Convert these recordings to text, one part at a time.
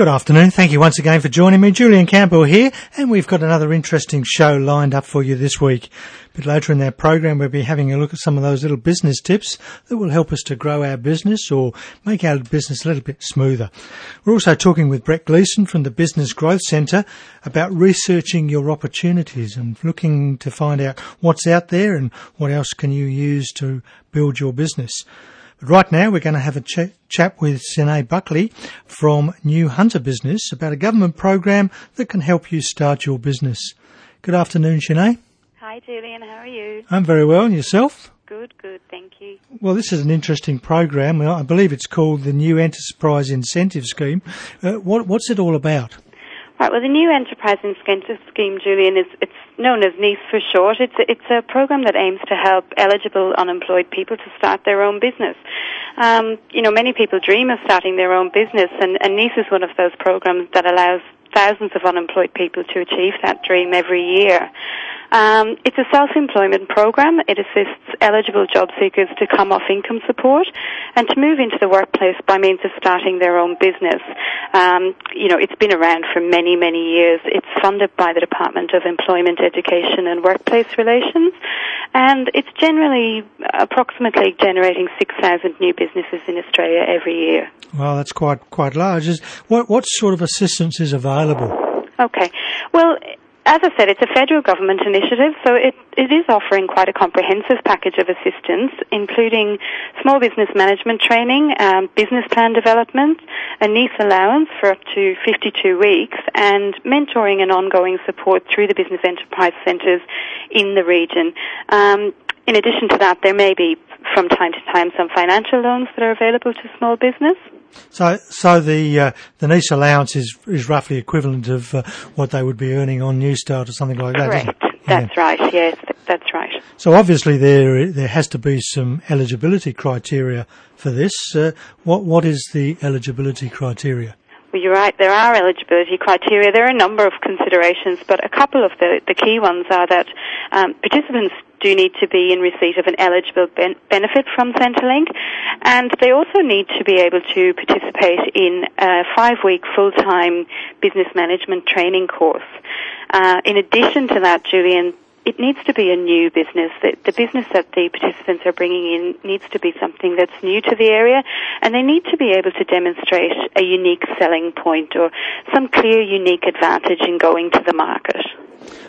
Good afternoon. Thank you once again for joining me. Julian Campbell here, and we've got another interesting show lined up for you this week. A bit later in our program, we'll be having a look at some of those little business tips that will help us to grow our business or make our business a little bit smoother. We're also talking with Brett Gleeson from the Business Growth Centre about researching your opportunities and looking to find out what's out there and what else can you use to build your business. Right now, we're going to have a ch- chat with Sinead Buckley from New Hunter Business about a government program that can help you start your business. Good afternoon, Sinead. Hi, Julian. How are you? I'm very well. And yourself? Good, good. Thank you. Well, this is an interesting program. I believe it's called the New Enterprise Incentive Scheme. Uh, what, what's it all about? Right. Well, the new enterprise incentive scheme, Julian, is it's known as NEIS for short. It's a, it's a program that aims to help eligible unemployed people to start their own business. Um, you know, many people dream of starting their own business, and, and is one of those programs that allows thousands of unemployed people to achieve that dream every year. Um, it's a self-employment program. It assists eligible job seekers to come off income support and to move into the workplace by means of starting their own business. Um, you know, it's been around for many, many years. It's funded by the Department of Employment, Education and Workplace Relations, and it's generally approximately generating 6,000 new businesses in Australia every year. Well, that's quite quite large. What what sort of assistance is available? Okay. Well, as I said, it's a federal government initiative, so it, it is offering quite a comprehensive package of assistance, including small business management training, um, business plan development, a NEIS allowance for up to 52 weeks, and mentoring and ongoing support through the business enterprise centres in the region. Um, in addition to that, there may be from time to time some financial loans that are available to small business. So, so the uh, the NEIS allowance is is roughly equivalent of uh, what they would be earning on Newstart or something like that. Correct. That's yeah. right. Yes, that's right. So obviously there there has to be some eligibility criteria for this. Uh, what what is the eligibility criteria? Well, you're right. There are eligibility criteria. There are a number of considerations, but a couple of the, the key ones are that um, participants do need to be in receipt of an eligible ben- benefit from Centrelink, and they also need to be able to participate in a five-week full-time business management training course. Uh, in addition to that, Julian, it needs to be a new business. The, the, business that the participants are bringing in needs to be something that's new to the area, and they need to be able to demonstrate a unique selling point or some clear, unique advantage in going to the market.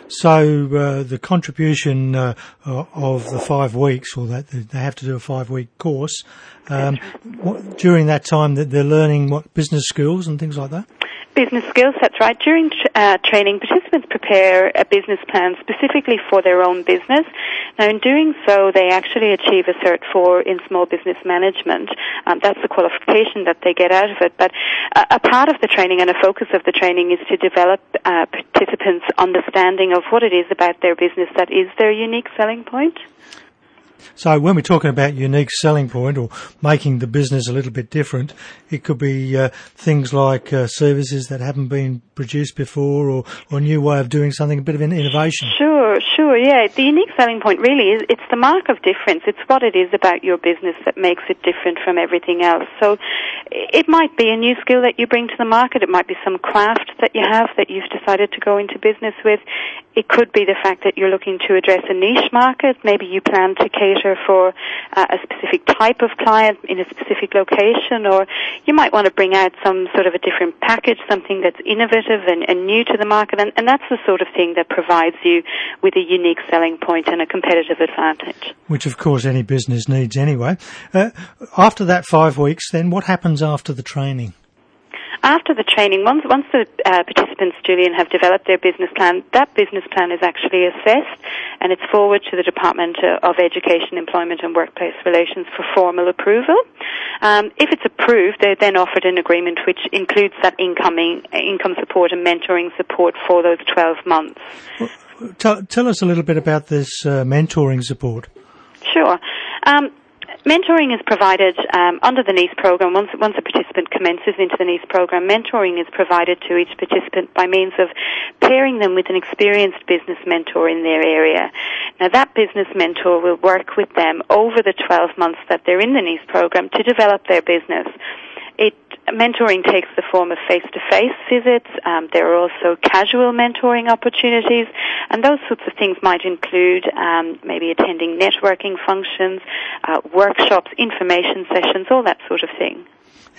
So uh, the contribution uh, of the five weeks, or that they have to do a five-week course, um, what, during that time that they're learning what business skills and things like that. Business skills, that's right. During uh, training, participants prepare a business plan specifically for their own business. Now, in doing so, they actually achieve a Cert 4 in small business management. Um, that's the qualification that they get out of it. But a, a, part of the training and a focus of the training is to develop uh, participants' understanding of what it is about their business that is their unique selling point. So when we're talking about unique selling point or making the business a little bit different, it could be uh, things like uh, services that haven't been produced before or, or a new way of doing something, a bit of an innovation. Sure, sure, yeah. The unique selling point really is, it's the mark of difference. It's what it is about your business that makes it different from everything else. So it might be a new skill that you bring to the market. It might be some craft that you have that you've decided to go into business with. It could be the fact that you're looking to address a niche market. Maybe you plan to cater for uh, a specific type of client in a specific location, or you might want to bring out some sort of a different package, something that's innovative and, and new to the market, and, and that's the sort of thing that provides you with a unique selling point and a competitive advantage. Which, of course, any business needs anyway. Uh, after that five weeks, then what happens after the training? After the training, once, once the uh, participants, Julian, have developed their business plan, that business plan is actually assessed and it's forwarded to the Department of Education, Employment and Workplace Relations for formal approval. Um, if it's approved, they're then offered an agreement which includes that incoming income support and mentoring support for those 12 months. Well, tell, tell, us a little bit about this uh, mentoring support. Sure. Um, Mentoring is provided um, under the NEIS program. Once, once a participant commences into the NEIS program, mentoring is provided to each participant by means of pairing them with an experienced business mentor in their area. Now that business mentor will work with them over the 12 months that they're in the NEIS program to develop their business. It mentoring takes the form of face-to-face visits. Um, there are also casual mentoring opportunities, and those sorts of things might include um, maybe attending networking functions, uh, workshops, information sessions, all that sort of thing.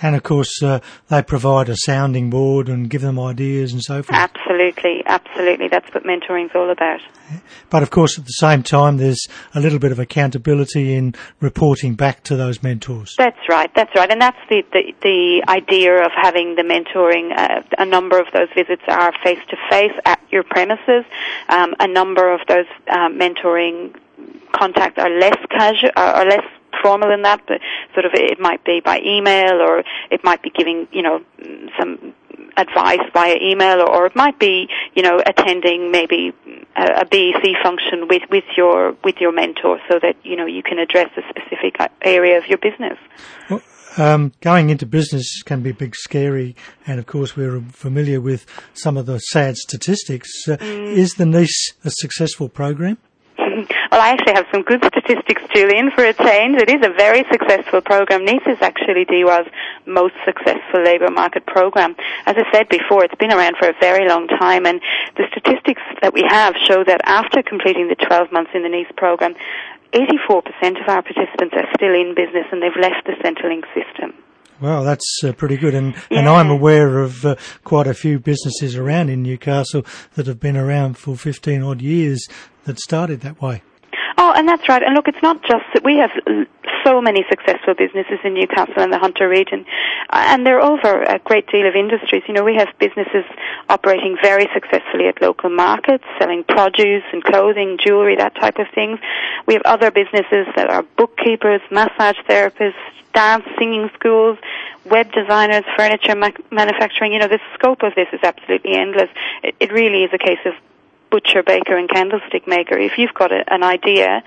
And of course, uh, they provide a sounding board and give them ideas and so forth. Absolutely, absolutely. That's what mentoring's all about. But of course, at the same time, there's a little bit of accountability in reporting back to those mentors. That's right, that's right. And that's the, the, the idea of having the mentoring. Uh, a number of those visits are face to face at your premises. Um, a number of those uh, mentoring contacts are less casual, are less formal in that, but sort of it might be by email or it might be giving, you know, some advice via email or, or it might be, you know, attending maybe a, a BEC function with, with your, with your mentor so that, you know, you can address a specific area of your business. Well, um, going into business can be big, scary, and of course we're familiar with some of the sad statistics. Uh, mm. Is the NEIS a successful program? Well, I actually have some good statistics, Julian, for a change. It is a very successful program. NEIS is actually DEEWR's most successful labour market program. As I said before, it's been around for a very long time, and the statistics that we have show that after completing the 12 months in the NEIS program, 84% of our participants are still in business and they've left the Centrelink system. Well, that's uh, pretty good, and yeah. and I'm aware of uh, quite a few businesses around in Newcastle that have been around for 15 odd years that started that way. Oh, and that's right. And look, it's not just that we have so many successful businesses in Newcastle and the Hunter region, uh, and they're over a great deal of industries. You know, we have businesses operating very successfully at local markets, selling produce and clothing, jewelry, that type of things. We have other businesses that are bookkeepers, massage therapists, dance, singing schools, web designers, furniture ma- manufacturing. You know, the scope of this is absolutely endless. It, it really is a case of butcher, baker, and candlestick maker. If you've got a, an idea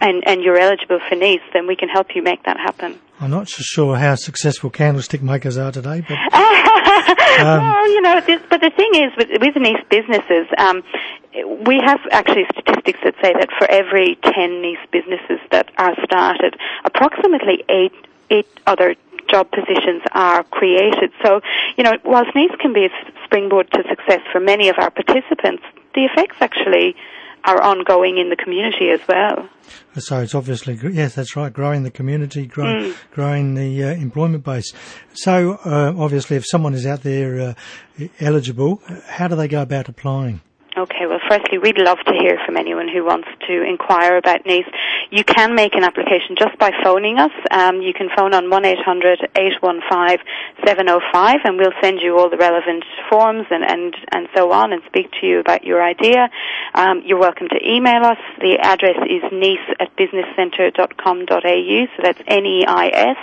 and, and you're eligible for NEIS, then we can help you make that happen. I'm not so sure how successful candlestick makers are today, but um, well, you know, this, but the thing is, with, with businesses, um, we have actually statistics that say that for every ten NEIS businesses that are started, approximately eight eight other job positions are created. So, you know, whilst NEIS can be a springboard to success for many of our participants, the effects actually are ongoing in the community as well. So it's obviously yes, that's right. Growing the community, grow, mm. growing the uh, employment base. So uh, obviously, if someone is out there uh, eligible, how do they go about applying? Okay, well, firstly, we'd love to hear from anyone who wants to inquire about NEIS. You can make an application just by phoning us. Um, you can phone on 1-800-815-705 and we'll send you all the relevant forms and, and, and so on and speak to you about your idea. Um, you're welcome to email us. The address is neis at businesscentre.com.au, so that's N-E-I-S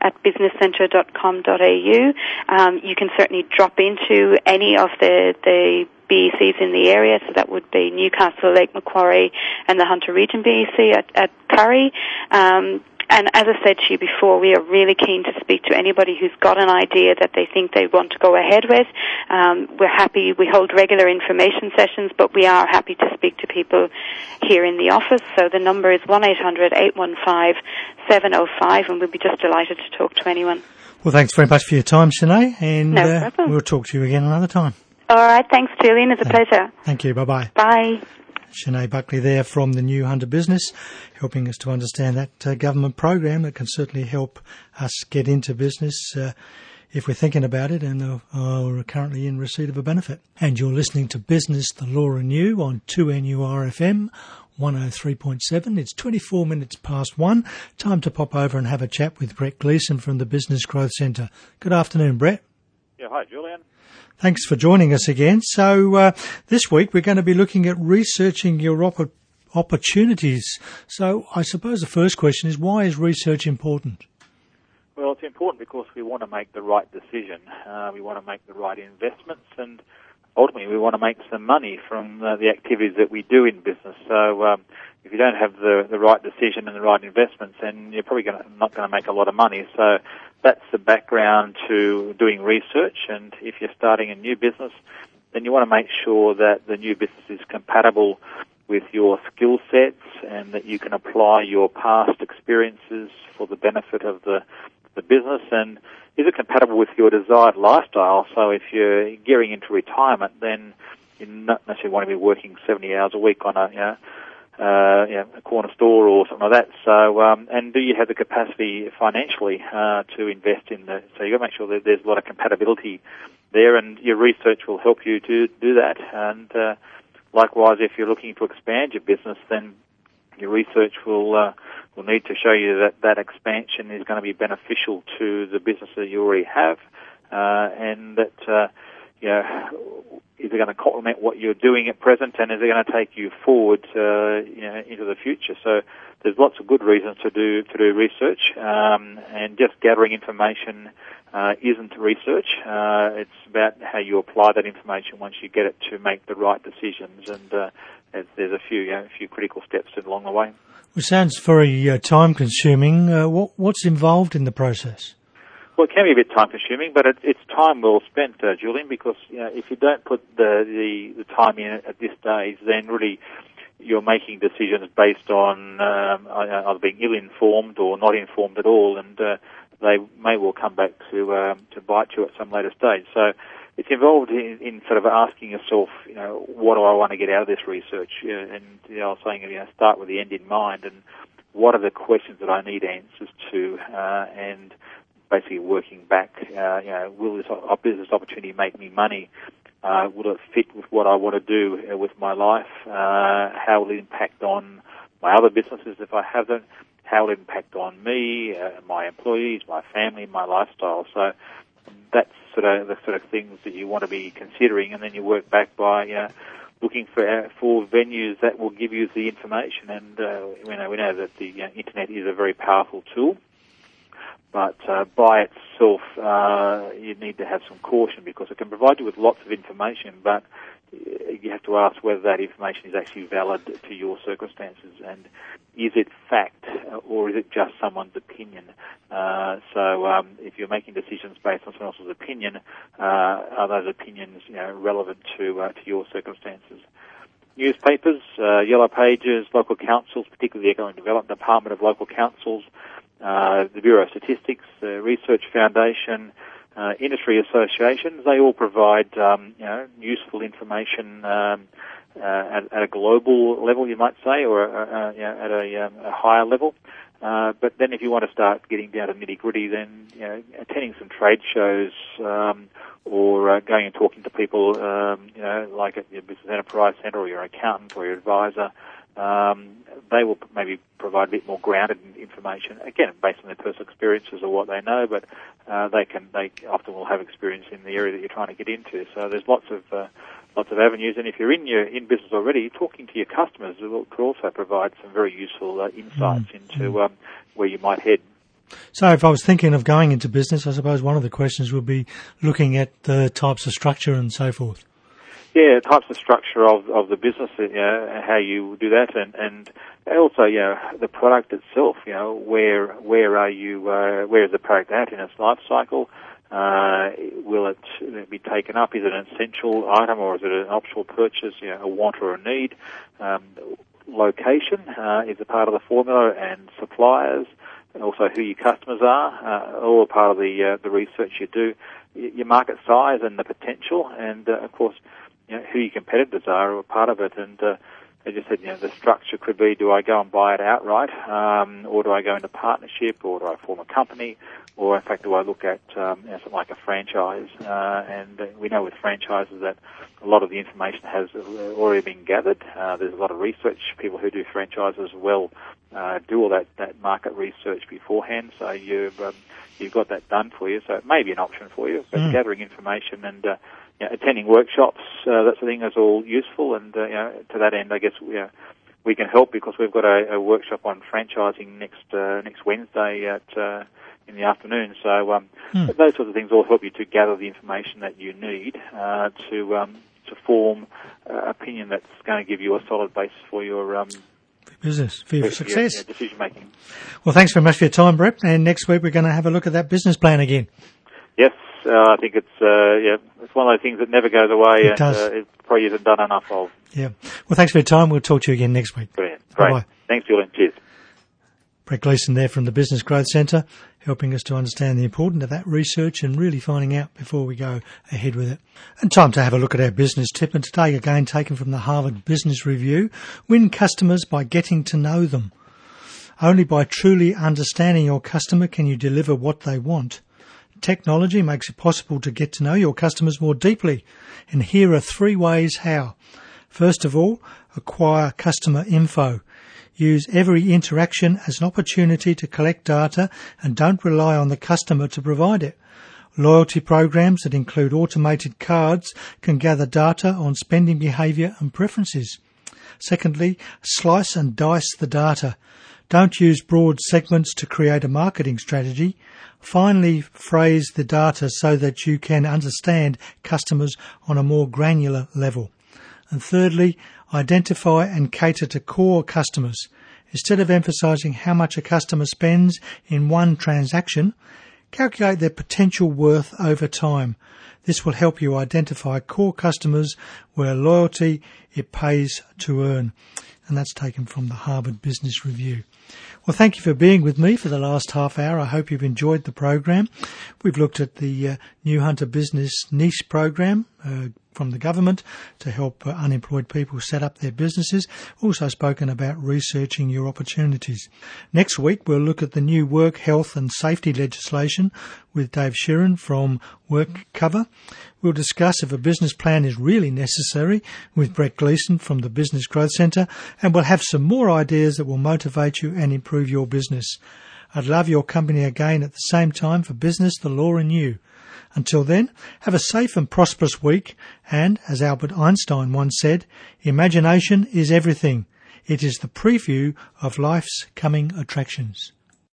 at businesscentre.com.au. Um, you can certainly drop into any of the, the BECs in the area, so that would be Newcastle, Lake Macquarie, and the Hunter Region BEC at, at Kurri. Um, and as I said to you before, we are really keen to speak to anybody who's got an idea that they think they want to go ahead with. Um, we're happy, we hold regular information sessions, but we are happy to speak to people here in the office. So the number is 1-800-815-705 and we'd be just delighted to talk to anyone. Well, thanks very much for your time, Sinead, and no uh, we'll talk to you again another time. All right. Thanks, Julian. It's a pleasure. Thank you. Bye-bye. Bye. Sinead Buckley there from the New Hunter Business, helping us to understand that uh, government program that can certainly help us get into business uh, if we're thinking about it and are, are, currently in receipt of a benefit. And you're listening to Business, the Law and You on 2NURFM 103.7. It's 24 minutes past one. Time to pop over and have a chat with Brett Gleeson from the Business Growth Centre. Good afternoon, Brett. Yeah, hi, Julian. Thanks for joining us again. So uh, this week we're going to be looking at researching your op- opportunities. So I suppose the first question is why is research important? Well, it's important because we want to make the right decision. Uh, we want to make the right investments, and ultimately we want to make some money from uh, the activities that we do in business. So um, if you don't have the, the right decision and the right investments, then you're probably gonna, not going to make a lot of money. So that's the background to doing research. And if you're starting a new business, then you want to make sure that the new business is compatible with your skill sets and that you can apply your past experiences for the benefit of the, the business and is it compatible with your desired lifestyle? So if you're gearing into retirement, then you not necessarily want to be working 70 hours a week on a, you know, uh, you know, a corner store or something like that. So, um, and do you have the capacity financially uh, to invest in the? So you got to make sure that there's a lot of compatibility there, and your research will help you to do that. And uh, likewise, if you're looking to expand your business, then your research will uh, will need to show you that that expansion is going to be beneficial to the business that you already have, uh, and that uh, know, is it going to complement what you're doing at present, and is it going to take you forward uh, you know, into the future? So there's lots of good reasons to do to do research, um, and just gathering information uh, isn't research. Uh, it's about how you apply that information once you get it to make the right decisions, and uh, there's a few you know, a few critical steps along the way. It sounds very uh, time consuming. Uh, what, what's involved in the process? Well, it can be a bit time consuming, but it, it's time well spent, uh, Julian, because you know, if you don't put the, the, the time in at this stage, then really you're making decisions based on um, either being ill-informed or not informed at all, and uh, they may well come back to um, to bite you at some later stage. So it's involved in, in, sort of asking yourself, you know, what do I want to get out of this research? Uh, and you know, I was saying, you know, start with the end in mind, and what are the questions that I need answers to, uh, and basically working back, uh, you know, will this business opportunity make me money? Uh, will it fit with what I want to do uh, with my life? Uh, how will it impact on my other businesses if I have them? How will it impact on me, uh, my employees, my family, my lifestyle? So that's sort of the sort of things that you want to be considering, and then you work back by know, looking for uh, for venues that will give you the information. And uh, you know, we know that the uh, internet is a very powerful tool but uh, by itself, uh, you need to have some caution because it can provide you with lots of information, but you have to ask whether that information is actually valid to your circumstances and is it fact or is it just someone's opinion? Uh, so um, if you're making decisions based on someone else's opinion, uh, are those opinions you know, relevant to uh, to your circumstances? Newspapers, uh, yellow pages, local councils, particularly the Economic Development Department of local councils, uh, the Bureau of Statistics, the Research Foundation, uh, industry associations, they all provide um, you know, useful information um, uh, at, at, a global level, you might say, or uh, uh, you know, at a, um, a, higher level. Uh, but then, if you want to start getting down to nitty gritty, then you know, attending some trade shows um, or going and talking to people, um, you know, like at your business enterprise center or your accountant or your advisor, um, they will maybe provide a bit more grounded information. Again, based on their personal experiences or what they know, but uh, they can they often will have experience in the area that you're trying to get into. So there's lots of uh, lots of avenues, and if you're in your in business already, talking to your customers will, could also provide some very useful uh, insights mm. into um, where you might head. So if I was thinking of going into business, I suppose one of the questions would be looking at the types of structure and so forth. Yeah, types of structure of, of the business, you know, how you do that, and, and also, you know, the product itself, you know, where where are you, uh, where is the product at in its life cycle? Uh, will it be taken up? Is it an essential item or is it an optional purchase, you know, a want or a need? Um, location uh, is a part of the formula, and suppliers, and also who your customers are, uh, all a part of the uh, the research you do. Your market size and the potential, and uh, of course you know, who your competitors are are part of it. And uh, as you said, you know, the structure could be: do I go and buy it outright, um, or do I go into partnership, or do I form a company, or in fact, do I look at um, you know, something like a franchise? Uh, and we know with franchises that a lot of the information has already been gathered. Uh, there's a lot of research. People who do franchises well uh, do all that, that market research beforehand, so you've um, you've got that done for you. So it may be an option for you, but mm. gathering information and uh, you know, attending workshops, uh, that sort of thing is all useful. And uh, you know, to that end, I guess we, uh, we can help because we've got a, a workshop on franchising next uh, next Wednesday at uh, in the afternoon. So um, hmm. those sorts of things all help you to gather the information that you need uh, to um, to form uh, opinion that's going to give you a solid basis for your um, business, for your success, decision making. Well, thanks very much for your time, Brett. And next week we're going to have a look at that business plan again. Yes, I think it's uh, yeah, it's one of those things that never goes away, it and does. Uh, it probably isn't done enough of. Yeah. Well, thanks for your time. We'll talk to you again next week. Brilliant. Great. Bye-bye. Thanks, Julian. Cheers. Brett Gleeson there from the Business Growth Centre, helping us to understand the importance of that research and really finding out before we go ahead with it. And time to have a look at our business tip, and today again taken from the Harvard Business Review, win customers by getting to know them. Only by truly understanding your customer can you deliver what they want. Technology makes it possible to get to know your customers more deeply, and here are three ways how. First of all, acquire customer info. Use every interaction as an opportunity to collect data and don't rely on the customer to provide it. Loyalty programs that include automated cards can gather data on spending behaviour and preferences. Secondly, slice and dice the data. Don't use broad segments to create a marketing strategy. Finally, phrase the data so that you can understand customers on a more granular level. And thirdly, identify and cater to core customers. Instead of emphasizing how much a customer spends in one transaction, calculate their potential worth over time. This will help you identify core customers where loyalty it pays to earn. And that's taken from the Harvard Business Review. Well, thank you for being with me for the last half hour. I hope you've enjoyed the program. We've looked at the uh, New Hunter Business NEIS program, uh, from the government to help uh, unemployed people set up their businesses. Also spoken about researching your opportunities. Next week we'll look at the new work health and safety legislation with Dave Sheeran from WorkCover. We'll discuss if a business plan is really necessary with Brett Gleeson from the Business Growth Centre and we'll have some more ideas that will motivate you and improve your business. I'd love your company again at the same time for business, the law and you. Until then, have a safe and prosperous week. And, as Albert Einstein once said, imagination is everything. It is the preview of life's coming attractions.